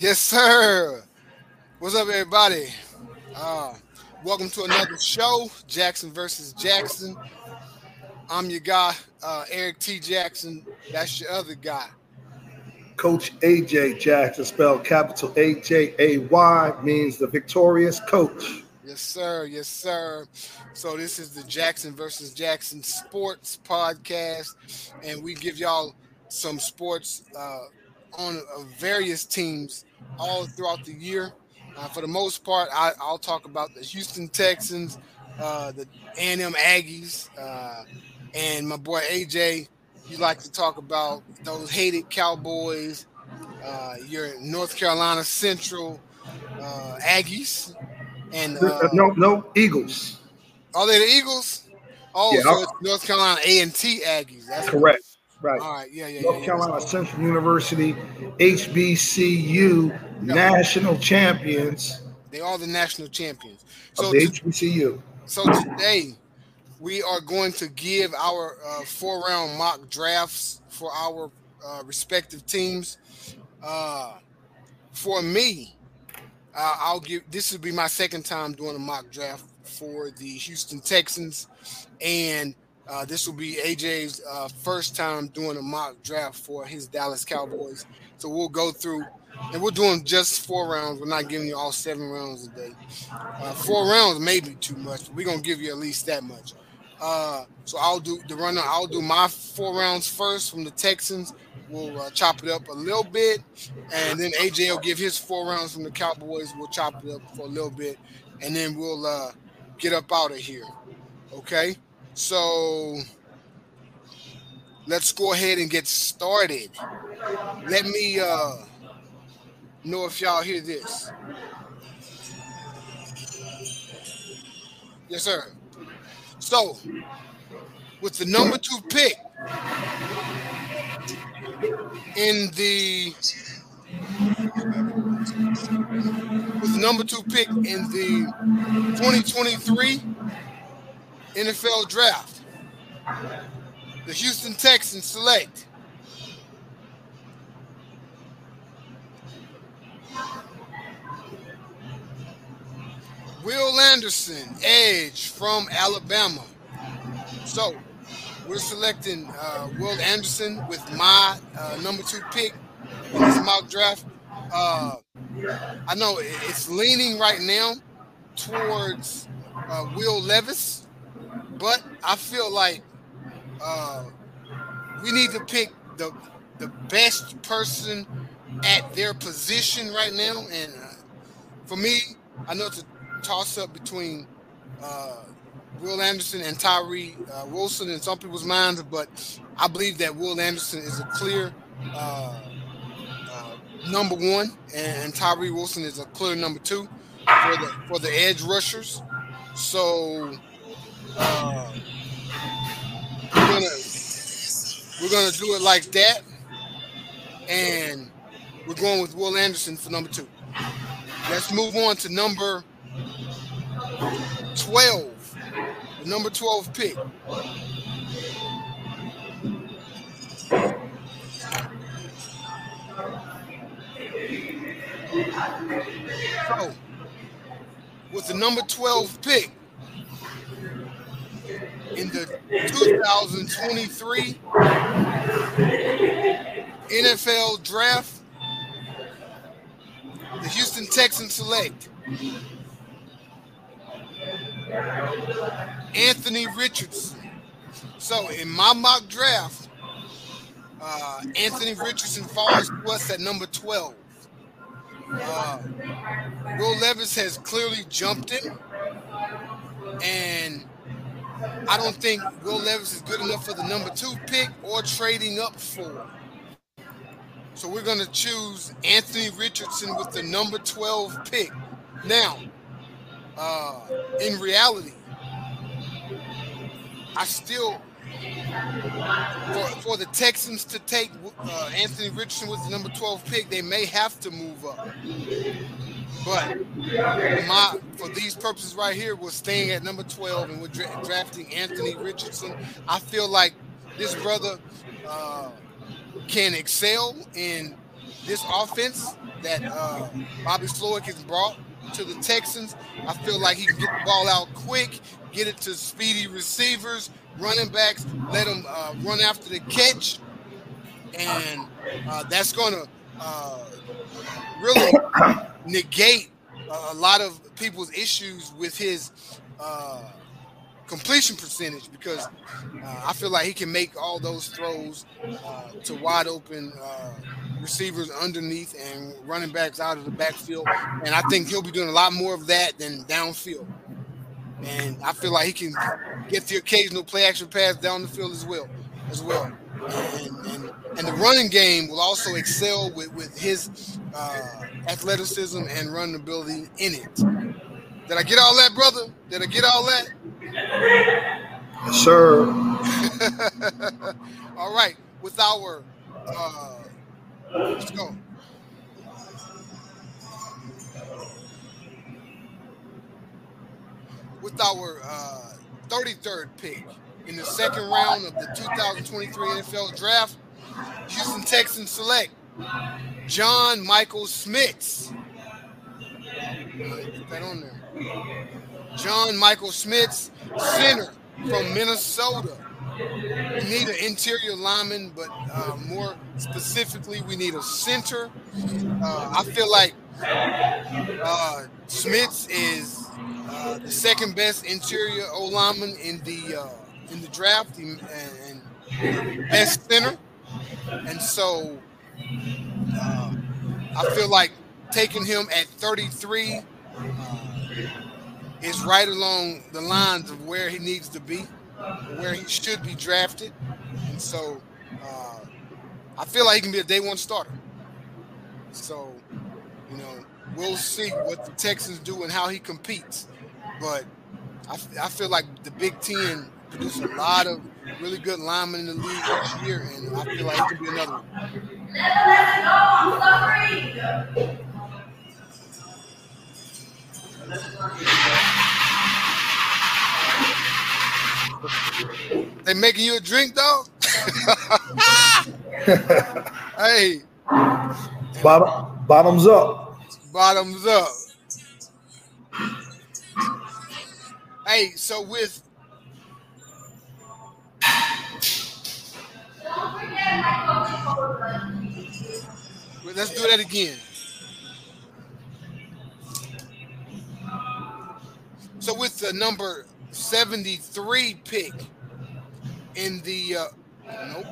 Yes, sir. What's up, everybody? Uh, welcome to another show, Jackson versus Jackson. I'm your guy, uh, Erik T. Jackson. That's your other guy. Coach AJ Jackson, spelled capital A J A Y, means the victorious coach. Yes, sir. Yes, sir. So this is the Jackson versus Jackson Sports Podcast, and we give y'all some sports uh, on uh, various teams all throughout the year. Uh, for the most part, I, will talk about the Houston Texans, uh, the A&M Aggies, uh, and my boy AJ. You like to talk about those hated Cowboys, uh, your North Carolina Central uh, Aggies, and uh, no, no Eagles. Are they the Eagles? Oh, yeah, so North Carolina A and T Aggies. That's correct. Right. All right. Yeah, yeah. North yeah, Carolina yeah. Central University, HBCU, yep. national champions. They are the national champions. So the HBCU. So today we are going to give our uh, four round mock drafts for our uh, respective teams. Uh, for me, uh, I'll give this will be my second time doing a mock draft for the Houston Texans, and uh, this will be AJ's uh, first time doing a mock draft for his Dallas Cowboys. So we'll go through, and we're doing just four rounds. We're not giving you all seven rounds a day. Uh, four rounds may be too much. we're gonna give you at least that much. Uh, so I'll do the runner. I'll do my four rounds first from the Texans. We'll uh, chop it up a little bit, and then AJ will give his four rounds from the Cowboys. We'll chop it up for a little bit, and then we'll get up out of here. Okay. So let's go ahead and get started. Let me uh, know if y'all hear this. Yes, sir. So, with the number two pick in the with the number two pick in the 2023 NFL draft. The Houston Texans select Will Anderson, edge from Alabama. So we're selecting uh, Will Anderson with my uh, number two pick in this mock draft. Uh, I know it's leaning right now towards uh, Will Levis. But I feel like uh, we need to pick the the best person at their position right now. And uh, for me, I know it's a toss up between uh, Will Anderson and Tyree uh, Wilson in some people's minds, but I believe that Will Anderson is a clear uh, uh, number one, and, and Tyree Wilson is a clear number two for the for the edge rushers. So uh, we're gonna we're gonna do it like that, and we're going with Will Anderson for number two. Let's move on to number twelve, the number twelve pick. So, with the number 12 pick, in the 2023 NFL Draft, the Houston Texans select Anthony Richardson. So in my mock draft, uh, Anthony Richardson falls to us at number 12. Uh, Will Levis has clearly jumped him, and I don't think Will Levis is good enough for the number two pick or trading up for. So we're going to choose Anthony Richardson with the number 12 pick. Now, uh, in reality, I still, for, for the Texans to take uh, Anthony Richardson with the number 12 pick, they may have to move up. But my for these purposes right here, we're staying at number 12 and we're dra- drafting Anthony Richardson. I feel like this brother uh, can excel in this offense that uh, Bobby Slowik has brought to the Texans. I feel like he can get the ball out quick, get it to speedy receivers, running backs, let them uh, run after the catch, and uh, that's going to uh, really negate a lot of people's issues with his uh, completion percentage because uh, I feel like he can make all those throws uh, to wide open uh, receivers underneath and running backs out of the backfield. And I think he'll be doing a lot more of that than downfield. And I feel like he can get the occasional play action pass down the field as well, as well. And, and, and the running game will also excel with, with his uh, athleticism and running ability in it. Did I get all that, brother? Did I get all that? Yes, sir. all right. With our uh, let's go. With our uh, 33rd pick in the second round of the 2023 NFL Draft, Houston Texans select John Michael. Get that on there. John Michael Schmitz, center from Minnesota. We need an interior lineman, but uh, more specifically, we need a center. Uh, I feel like uh, Schmitz is uh, the second best interior O lineman in the uh, in the draft and, and best center, and so uh, I feel like taking him at 33 is right along the lines of where he needs to be, where he should be drafted. And so uh, I feel like he can be a day one starter. So, you know, we'll see what the Texans do and how he competes. But I, I feel like the Big Ten produced a lot of really good linemen in the league this year, and I feel like he can be another one. They making you a drink, though. hey, Bottom, bottoms up. bottoms up. Hey, so with well, let's do that again. So with the number 73 pick in the uh, nope.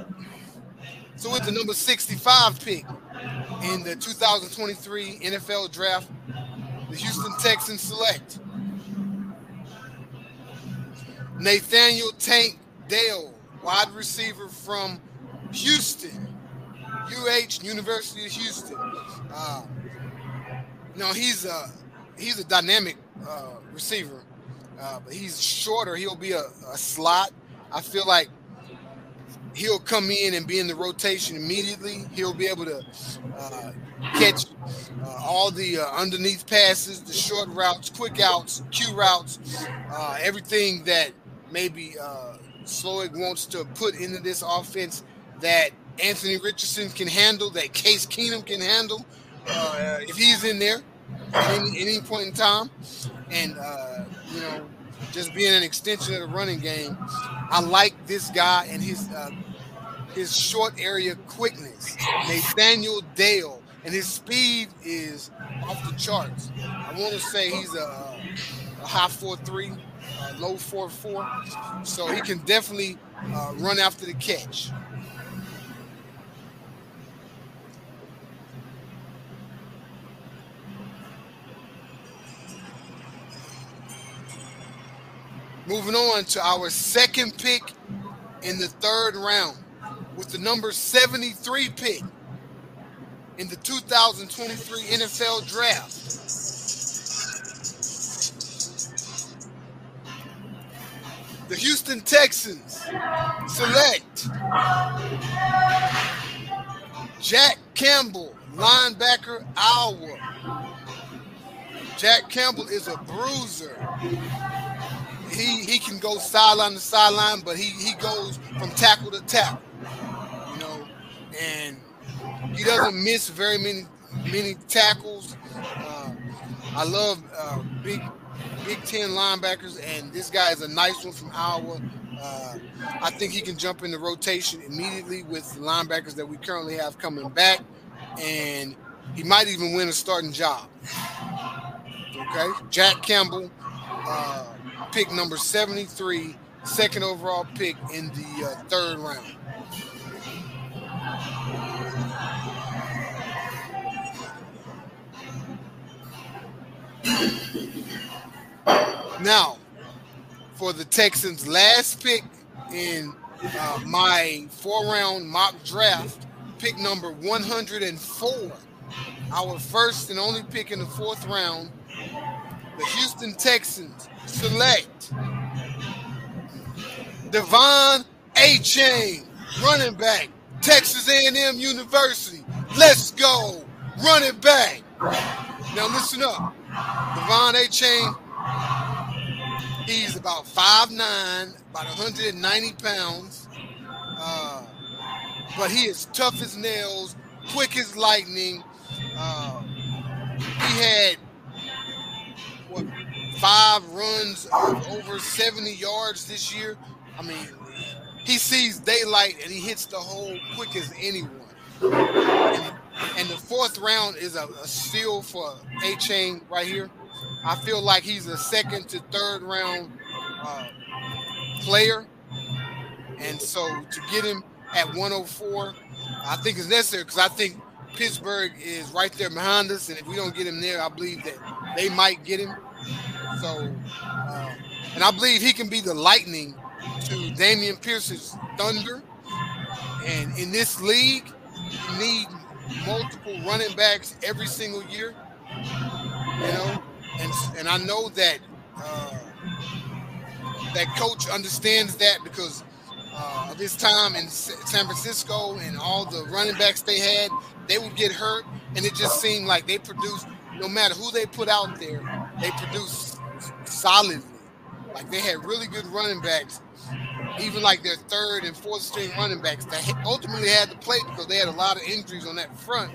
So with the number 65 pick in the 2023 NFL draft, the Houston Texans select Nathaniel Tank Dale, wide receiver from Houston, UH University of Houston. Uh, no, he's a he's a dynamic uh, receiver, uh, but he's shorter. He'll be a, a slot. I feel like he'll come in and be in the rotation immediately. He'll be able to uh, catch uh, all the uh, underneath passes, the short routes, quick outs, Q routes, uh, everything that maybe uh, wants to put into this offense that Anthony Richardson can handle, that Case Keenum can handle uh, if he's in there at any, any point in time. And, uh, you know, just being an extension of the running game, I like this guy and his uh, his short area quickness. Nathaniel Dale and his speed is off the charts. I want to say he's a, a high four three, uh, low four four, so he can definitely uh, run after the catch. Moving on to our second pick in the third round with the number 73 pick in the 2023 NFL Draft. The Houston Texans select Jack Campbell, linebacker, Iowa. Jack Campbell is a bruiser. He he can go sideline to sideline, but he he goes from tackle to tackle. You know, and he doesn't miss very many many tackles. Uh, I love uh, big Big Ten linebackers, and this guy is a nice one from Iowa. Uh, I think he can jump in the rotation immediately with the linebackers that we currently have coming back, and he might even win a starting job. Okay, Jack Campbell, uh, pick number 73, second overall pick in the uh, third round. Now, for the Texans' last pick in uh, my four round mock draft, pick number 104, our first and only pick in the fourth round, the Houston Texans select De'Von Achane, running back, Texas A&M University. Let's go, running back. Now listen up, De'Von Achane He's about 5'9, about 190 pounds. Uh, but he is tough as nails, quick as lightning. Uh, he had five runs of over 70 yards this year. I mean, he sees daylight and he hits the hole quick as anyone. And, and the fourth round is a, a steal for Achane right here. I feel like he's a second to third round uh, player. And so to get him at 104, I think is necessary because I think Pittsburgh is right there behind us. And if we don't get him there, I believe that they might get him. So, uh, and I believe he can be the lightning to Dameon Pierce's thunder. And in this league, you need multiple running backs every single year. You know, and and I know that uh, that coach understands that because uh, of his time in San Francisco and all the running backs they had, they would get hurt, and it just seemed like they produced. No matter who they put out there, they produced solidly. Like they had really good running backs, even like their third and fourth string running backs that ultimately had to play because they had a lot of injuries on that front.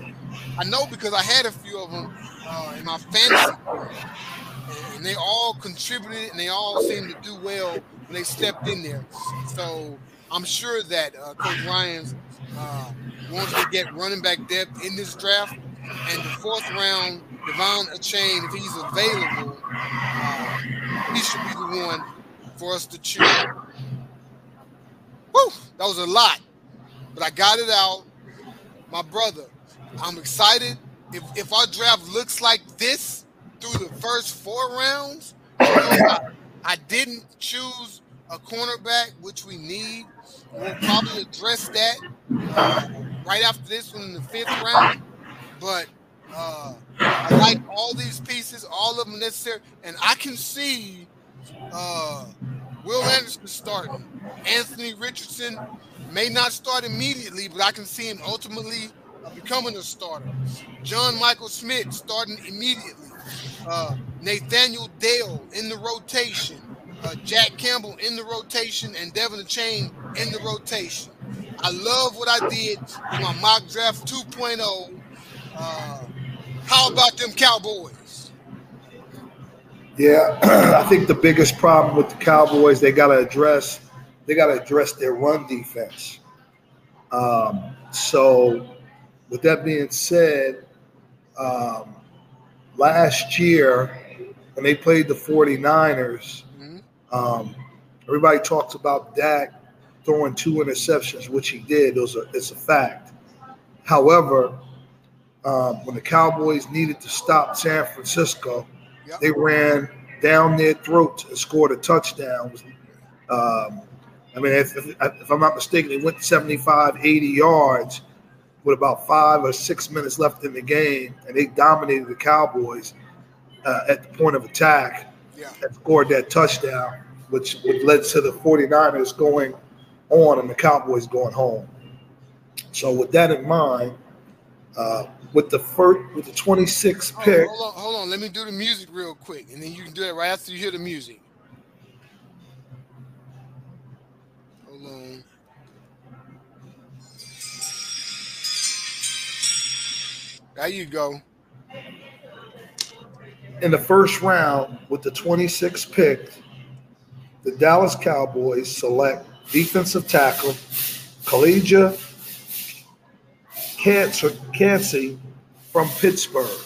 I know because I had a few of them uh, in my fantasy, and they all contributed and they all seemed to do well when they stepped in there. So I'm sure that uh, Coach Ryans uh, wants to get running back depth in this draft, and the fourth round, De'Von Achane. if he's available, uh, he should be the one for us to choose. Woo! That was a lot, but I got it out. My brother, I'm excited if, if our draft looks like this through the first four rounds, I, I didn't choose a cornerback, which we need. We'll probably address that uh, right after this one in the fifth round. But uh, I like all these pieces, all of them necessary, and I can see uh, Will Anderson starting. Anthony Richardson may not start immediately, but I can see him ultimately becoming a starter. John Michael Schmitz starting immediately. Uh, Nathaniel Dale in the rotation. Uh, Jack Campbell in the rotation and De'Von Achane in the rotation. I love what I did in my mock draft 2.0. Uh, how about them Cowboys? Yeah, I think the biggest problem with the Cowboys they got to address they got to address their run defense. Um, so with that being said, um, last year when they played the 49ers, mm-hmm. um, everybody talks about Dak throwing two interceptions, which he did. Those are, it's a fact. However, um, when the Cowboys needed to stop San Francisco, yep. they ran down their throats and scored a touchdown. Um, I mean, if, if, if, I'm not mistaken, they went 75, 80 yards with about five or six minutes left in the game, and they dominated the Cowboys uh, at the point of attack yeah. and scored that touchdown, which, which led to the 49ers going on and the Cowboys going home. So with that in mind, uh, with the first with the 26th pick. hold on, hold on. Let me do the music real quick, and then you can do it right after you hear the music. Hold on. There you go. In the first round, with the 26th pick, the Dallas Cowboys select defensive tackle Calijah Kancey from Pittsburgh.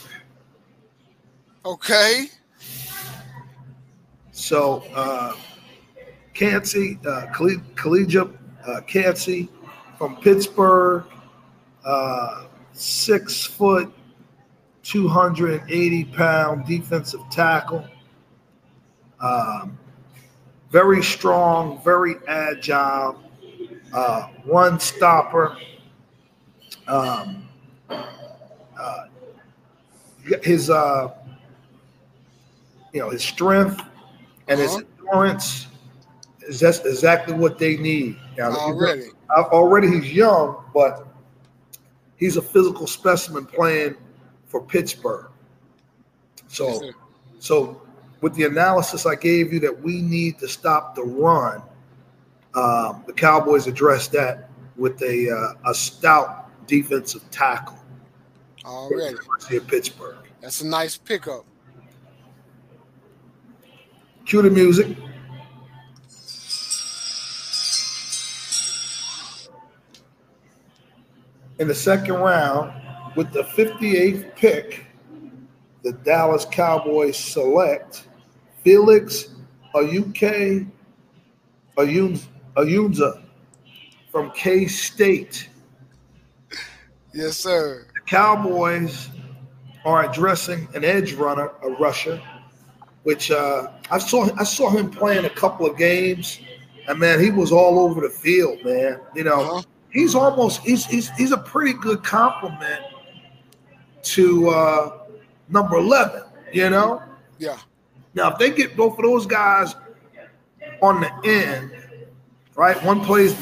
Okay. So, uh, uh, Calijah uh, Kancey from Pittsburgh, uh, six foot, 280 pound defensive tackle. Um, very strong, very agile, uh, run stopper. Um, uh, his, uh, you know, his strength and his uh-huh. endurance is that's exactly what they need. Now, already, already he's young, but he's a physical specimen playing for Pittsburgh. So, yes, so with the analysis I gave you that we need to stop the run, um, the Cowboys addressed that with a uh, a stout defensive tackle. Already, University of Pittsburgh. That's a nice pickup. Cue the music. In the second round, with the 58th pick, the Dallas Cowboys select Felix Ayuke Ayunza from K State. Yes, sir. The Cowboys are addressing an edge runner, a rusher, which uh, I saw. I saw him playing a couple of games, and man, he was all over the field, man. You know, uh-huh. he's almost he's he's he's a pretty good compliment to uh, number eleven. You know. Yeah. Now, if they get both of those guys on the end, right? One plays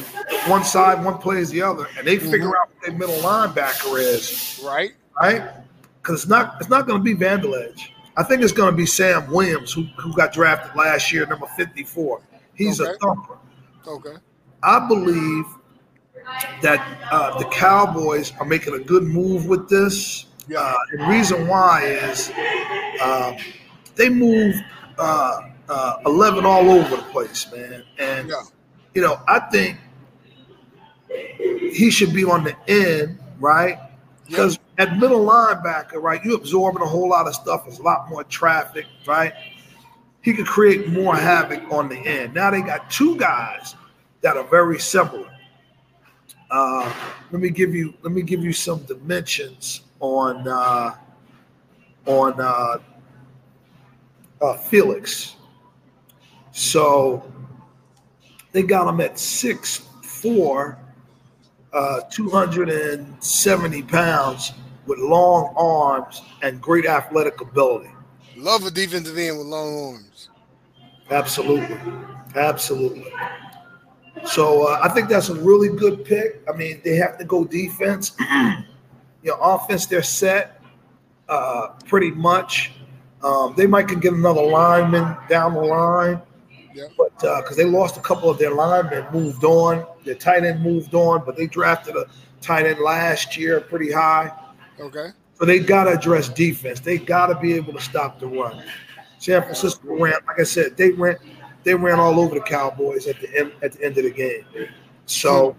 one side, one plays the other, and they figure mm-hmm. out what their middle linebacker is. Right. Right. Because it's not it's not going to be Vandeledge. I think it's going to be Sam Williams, who, who got drafted last year, number 54. He's okay. a thumper. Okay. I believe that uh, the Cowboys are making a good move with this. Yeah. Uh, the reason why is um, they moved uh, uh, 11 all over the place, man. And, yeah. You know, I think he should be on the end, right? Because yeah. at middle linebacker, right, you're absorbing a whole lot of stuff. There's a lot more traffic, right? He could create more havoc on the end. Now they got two guys that are very similar. Uh, let me give you let me give you some dimensions on uh, on uh, uh, Felix. So they got him at six four, uh, 270 pounds with long arms and great athletic ability. Love a defensive end with long arms. Absolutely. Absolutely. So uh, I think that's a really good pick. I mean, they have to go defense. you know, offense, they're set uh, pretty much. Um, they might can get another lineman down the line, yeah. but because uh, they lost a couple of their linemen, moved on. Their tight end moved on, but they drafted a tight end last year pretty high. Okay. So they got to address defense. They got to be able to stop the run. San Francisco ran, like I said, they ran, they ran all over the Cowboys at the end at the end of the game. So,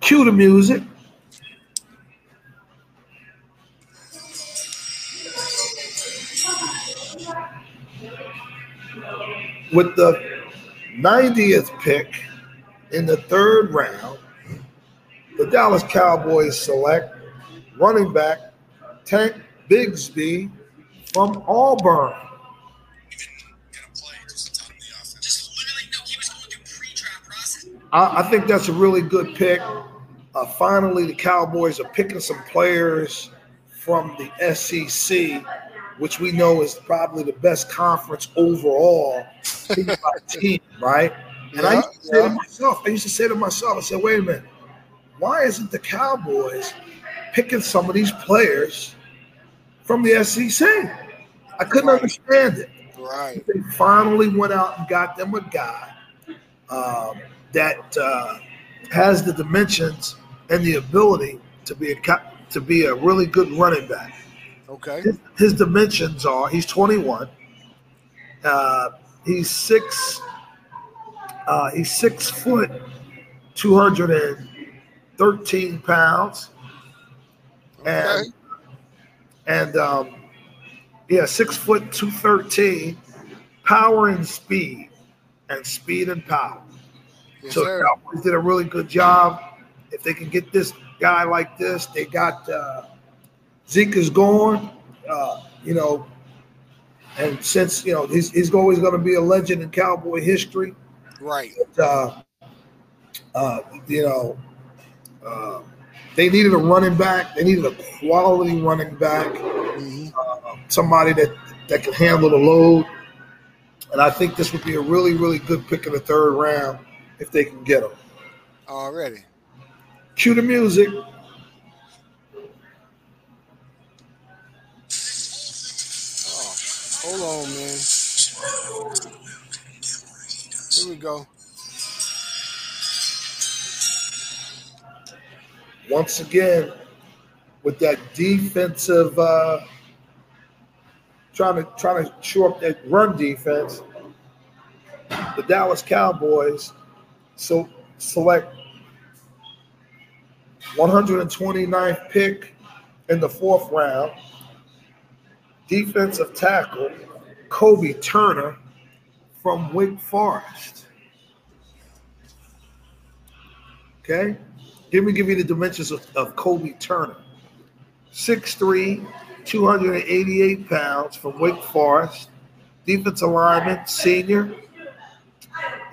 cue the music. With the 90th pick in the third round, the Dallas Cowboys select running back Tank Bigsby from Auburn. I, I think that's a really good pick. Uh, finally, the Cowboys are picking some players from the SEC which we know is probably the best conference overall team, right? And yeah, I used to say yeah. to myself, I used to say to myself, I said, wait a minute, why isn't the Cowboys picking some of these players from the SEC? I couldn't right. understand it. Right. They finally went out and got them a guy um, that uh, has the dimensions and the ability to be a to be a really good running back. Okay. His, his dimensions are he's 21. Uh, he's six. Uh, he's six foot, 213 pounds, and Okay. and um, yeah, six foot, 213, power and speed, and speed and power. Yes, so sir. Cowboys did a really good job. If they can get this guy like this, they got uh, Zeke is gone. Uh, you know, and since you know he's he's always going to be a legend in Cowboy history. Right. Uh, uh, you know, uh, they needed a running back. They needed a quality running back, Mhm. uh, somebody that that can handle the load. And I think this would be a really, really good pick in the third round if they can get him. Already. Cue the music. Hold on, man. Here we go. Once again, with that defensive, uh, trying to trying to shore up that run defense, the Dallas Cowboys so select 129th pick in the fourth round, defensive tackle Kobie Turner from Wake Forest. Okay, let me give you the dimensions of, of Kobie Turner. 6'3, 288 pounds from Wake Forest, defensive lineman, senior.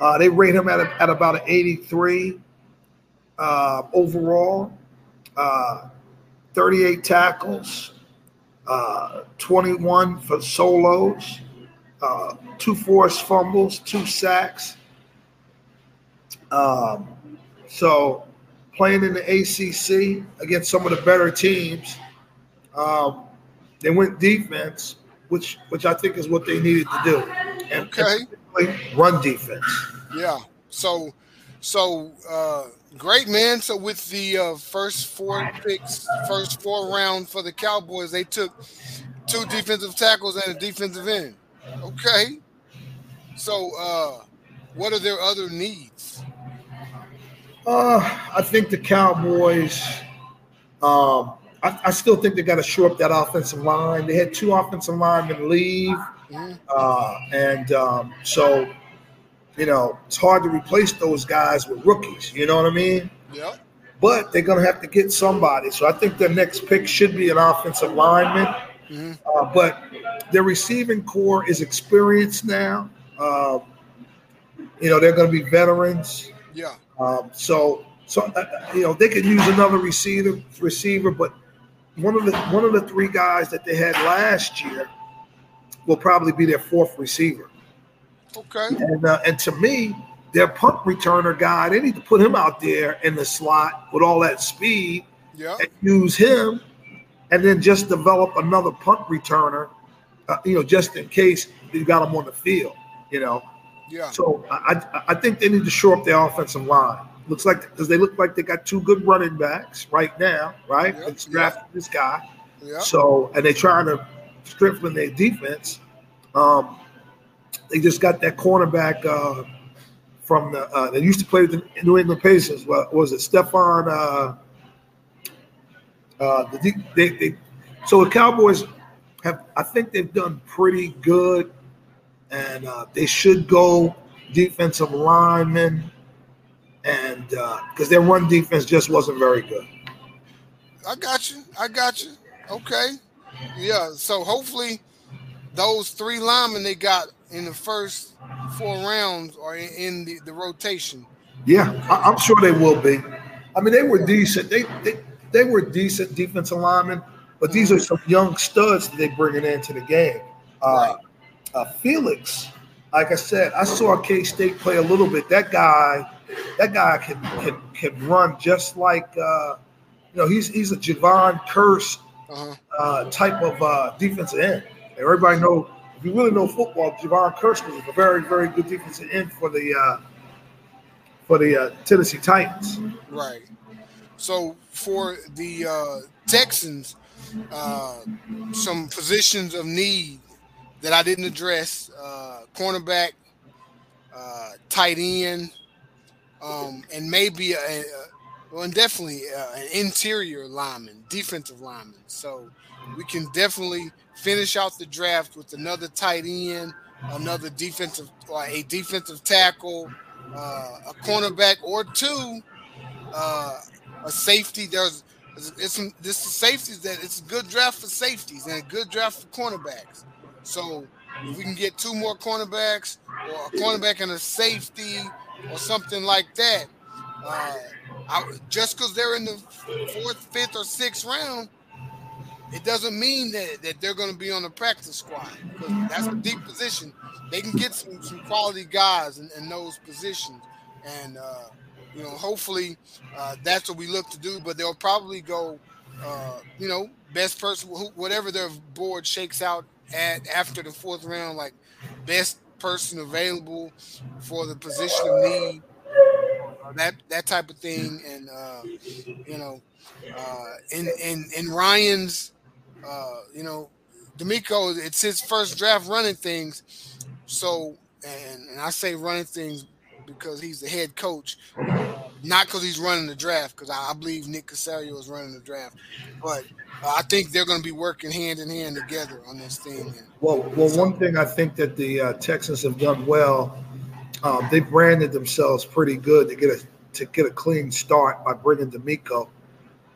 Uh, they rate him at, a, at about an 83 uh, overall, uh, 38 tackles, uh, 21 for solos, uh, two forced fumbles, two sacks. Um, so playing in the ACC against some of the better teams, um, they went defense, which which I think is what they needed to do, and Okay. run defense. Yeah. So, so uh, great, man. So with the uh, first four picks, first four round for the Cowboys, they took two defensive tackles and a defensive end. Okay. So, uh, what are their other needs? Uh, I think the Cowboys. Um, I, I still think they got to shore up that offensive line. They had two offensive linemen leave, Mhm. uh, and um, so you know it's hard to replace those guys with rookies. You know what I mean? Yep. But they're going to have to get somebody. So I think their next pick should be an offensive lineman. Mhm. Uh, but their receiving core is experienced now. Um, you know they're going to be veterans. Yeah. Um, so, so uh, you know they could use another receiver, receiver, but one of the one of the three guys that they had last year will probably be their fourth receiver. Okay. And uh, and to me, their punt returner guy, they need to put him out there in the slot with all that speed Yeah. and use him, and then just develop another punt returner. Uh, you know, just in case you got him on the field. You know, Yeah. so I, I think they need to shore up their offensive line. Looks like because they look like they got two good running backs right now, right? Yep, It's drafted this guy. Yeah. So and they're trying to strengthen their defense. Um, they just got that cornerback uh, from the. Uh, they used to play with the New England Pacers. Was it, Stephon? Uh, uh, the, they, they, so the Cowboys have. I think they've done pretty good, and uh, they should go defensive linemen, and because their run defense just wasn't very good. I got you. I got you. Okay. Yeah. So hopefully, those three linemen they got in the first four rounds or in, the, the rotation. Yeah, I, I'm sure they will be. I mean, they were decent. They they, they were decent defensive linemen, but these are some young studs that they're bringing into the game. Uh, uh, Felix, like I said, I saw K State play a little bit. That guy, that guy can can can run just like uh, you know he's he's a Jevon Kearse Uh-huh. uh, type of uh, defensive end. Everybody know if you really know football, Jevon Kearse was a very very good defensive end for the uh, for the uh, Tennessee Titans. Right. So for the uh, Texans, uh, some positions of need that I didn't address: uh, cornerback, uh, tight end, um, and maybe a, a well, and definitely an interior lineman, defensive lineman. So we can definitely finish out the draft with another tight end, another defensive, a defensive tackle, uh, a cornerback or two, uh, a safety. There's it's this is safeties that it's a good draft for safeties and a good draft for cornerbacks. So if we can get two more cornerbacks or a cornerback and a safety or something like that, uh, I, just because they're in the fourth, fifth, or sixth round, it doesn't mean that, that they're going to be on the practice squad. That's a deep position. They can get some, some quality guys in, in those positions. And, uh, you know, hopefully uh, that's what we look to do. But they'll probably go, uh, you know, best person, whatever their board shakes out at after the fourth round, like best person available for the position of need that that type of thing, and uh, you know, uh, in in in Ryans, uh, you know, DeMeco, it's his first draft running things, so and, and I say running things because he's the head coach, not because he's running the draft. Because I, I, believe Nick Caserio is running the draft, but uh, I think they're going to be working hand in hand together on this thing. Well, well, so, one thing I think that the uh, Texans have done well um, they branded themselves pretty good to get a to get a clean start by bringing DeMeco.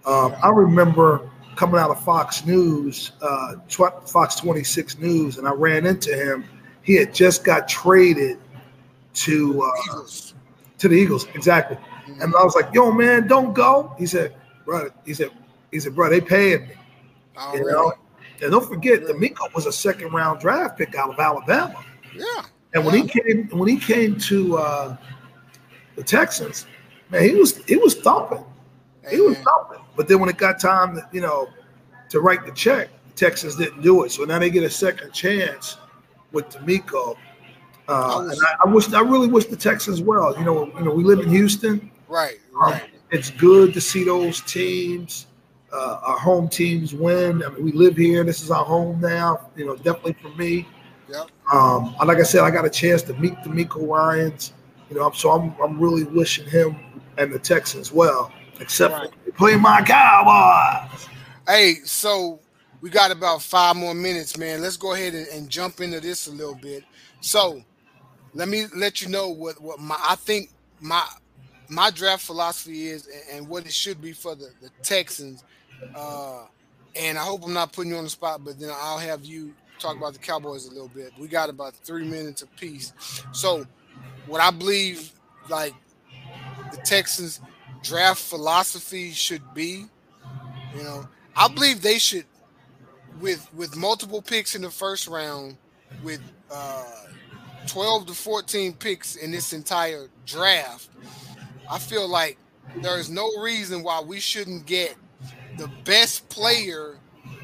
Um, I remember coming out of Fox News, uh, Fox 26 News, and I ran into him. He had just got traded to uh, to the Eagles, exactly. And I was like, "Yo, man, don't go." He said, "Bro," he said, "He said, bro, they paying me." Oh, you really? know, and don't forget, really? DeMeco was a second round draft pick out of Alabama. Yeah. And when he came when he came to uh, the Texans, man, he was he was thumping. He was thumping. But then when it got time, to, you know, to write the check, Texas didn't do it. So now they get a second chance with DeMeco. Uh, and I, I, wish I really wish the Texans well. You know, you know, we live in Houston. Right. Right. Um, it's good to see those teams, uh, our home teams win. I mean, we live here. This is our home now. You know, definitely for me. Yep. Um, like I said, I got a chance to meet DeMeco Ryans. You know, so I'm I'm really wishing him and the Texans well, except right. for playing my Cowboys. Hey, so we got about five more minutes, man. Let's go ahead and, and jump into this a little bit. So let me let you know what what my I think my my draft philosophy is and, and what it should be for the, the Texans. Uh, and I hope I'm not putting you on the spot, but then I'll have you talk about the Cowboys a little bit. We got about three minutes apiece. So, what I believe, like the Texans' draft philosophy should be, you know, I believe they should, with with multiple picks in the first round, with uh, 12 to 14 picks in this entire draft, I feel like there is no reason why we shouldn't get the best player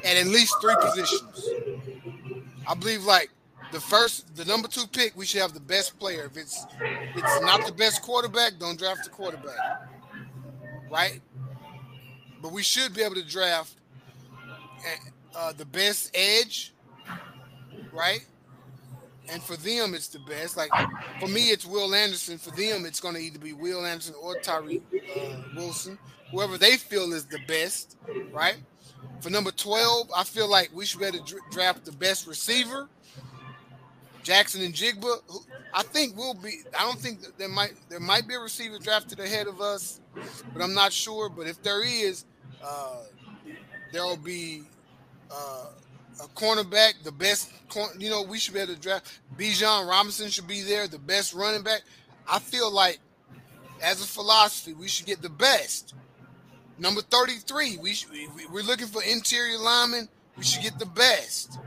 at at least three positions. I believe like the first, the number two pick, we should have the best player. If it's it's not the best quarterback, don't draft the quarterback, right? But we should be able to draft uh, the best edge, right? And for them, it's the best. Like for me, it's Will Anderson. For them, it's going to either be Will Anderson or Tyree uh, Wilson, whoever they feel is the best, right? For number 12, I feel like we should better draft the best receiver. Jaxon Njigba. I think we'll be. I don't think there might there might be a receiver drafted ahead of us, but I'm not sure. But if there is, uh, there will be uh, a cornerback, the best. You know, we should be able to draft. Bijan Robinson should be there, the best running back. I feel like, as a philosophy, we should get the best. Number 33, we should, we're looking for interior linemen. We should get the best.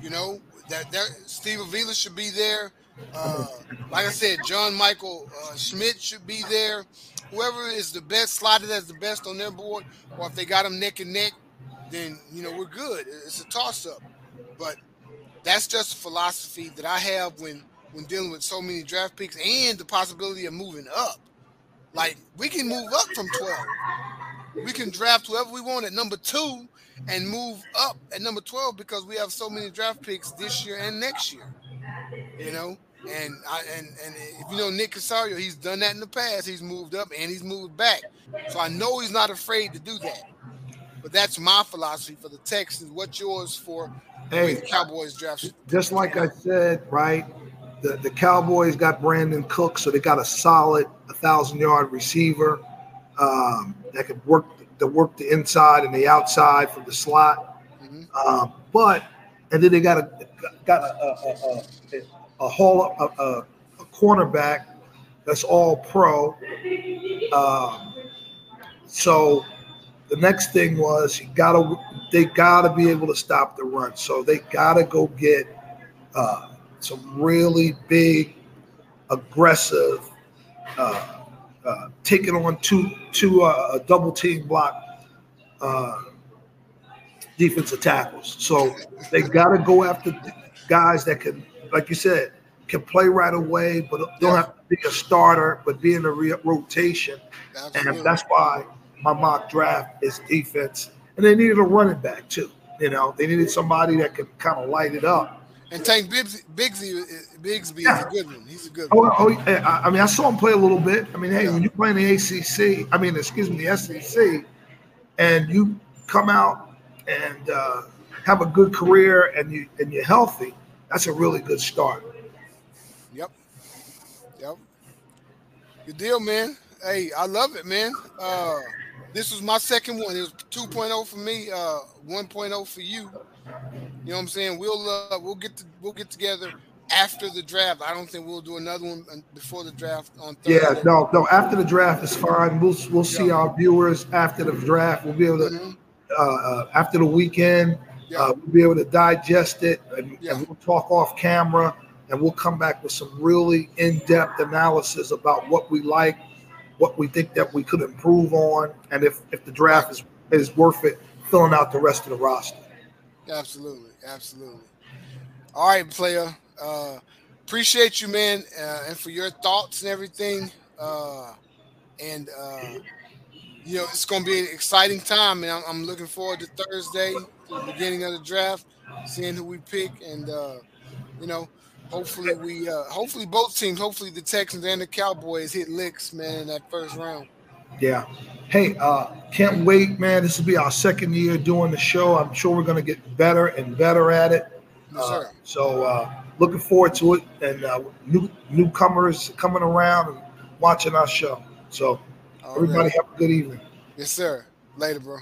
You know, that, that Steve Avila should be there. Uh, like I said, John Michael uh, Schmitz should be there. Whoever is the best, slotted as the best on their board, or if they got them neck and neck, then you know we're good. It's a toss up. But that's just a philosophy that I have when when dealing with so many draft picks and the possibility of moving up. Like we can move up from 12. We can draft whoever we want at number two and move up at number 12 because we have so many draft picks this year and next year. You know, and I and and if you know Nick Caserio, he's done that in the past. He's moved up and he's moved back. So I know he's not afraid to do that. But that's my philosophy for the Texans. What's yours for hey, the Cowboys draft? Just like I said, right? The the Cowboys got Brandon Cook, so they got a solid, a thousand yard receiver um, that could work to work the inside and the outside from the slot. Mm-hmm. Um, but and then they got a got a a, a, a whole a, a, a, cornerback that's all pro. Um, so the next thing was you gotta they gotta be able to stop the run. So they gotta go get uh, some really big, aggressive. Uh, uh, taking on two two uh, double team block uh, defensive tackles. So they got to go after guys that can, like you said, can play right away, but don't have to be a starter, but be in the re- rotation. Absolutely. And that's why my mock draft is defense. And they needed a running back too. You know, they needed somebody that could kind of light it up. And Tank Bigsby, Bigsby, Bigsby yeah. is a good one. He's a good one. Oh, oh, I mean, I saw him play a little bit. I mean, hey, yeah. when you play in the ACC, I mean, excuse me, the SEC, and you come out and uh, have a good career and you and you're healthy, that's a really good start. Yep. Yep. Good deal, man. Hey, I love it, man. Uh, this was my second one. It was 2.0 for me, uh, 1.0 for you. You know what I'm saying? We'll uh, we'll get to, we'll get together after the draft. I don't think we'll do another one before the draft on Thursday. Yeah, no, no. After the draft is fine. We'll we'll see yeah. our viewers after the draft. We'll be able to mm-hmm. uh, uh, after the weekend. Yeah. Uh, we'll be able to digest it, and, yeah. and, we'll talk off camera, and we'll come back with some really in-depth analysis about what we like, what we think that we could improve on, and if if the draft is is worth it, filling out the rest of the roster. Absolutely, absolutely. All right, player. Uh, appreciate you, man, uh, and for your thoughts and everything. Uh, and uh, you know, it's going to be an exciting time, and I'm, I'm, looking forward to Thursday, the beginning of the draft, seeing who we pick, and uh, you know, hopefully we, uh, hopefully both teams, hopefully the Texans and the Cowboys hit licks, man, in that first round. Yeah. Hey, uh, can't wait, man. This will be our second year doing the show. I'm sure we're going to get better and better at it. Yes, uh, so, uh, looking forward to it, and uh, new newcomers coming around and watching our show. So, All everybody right. have a good evening. Yes, sir. Later, bro.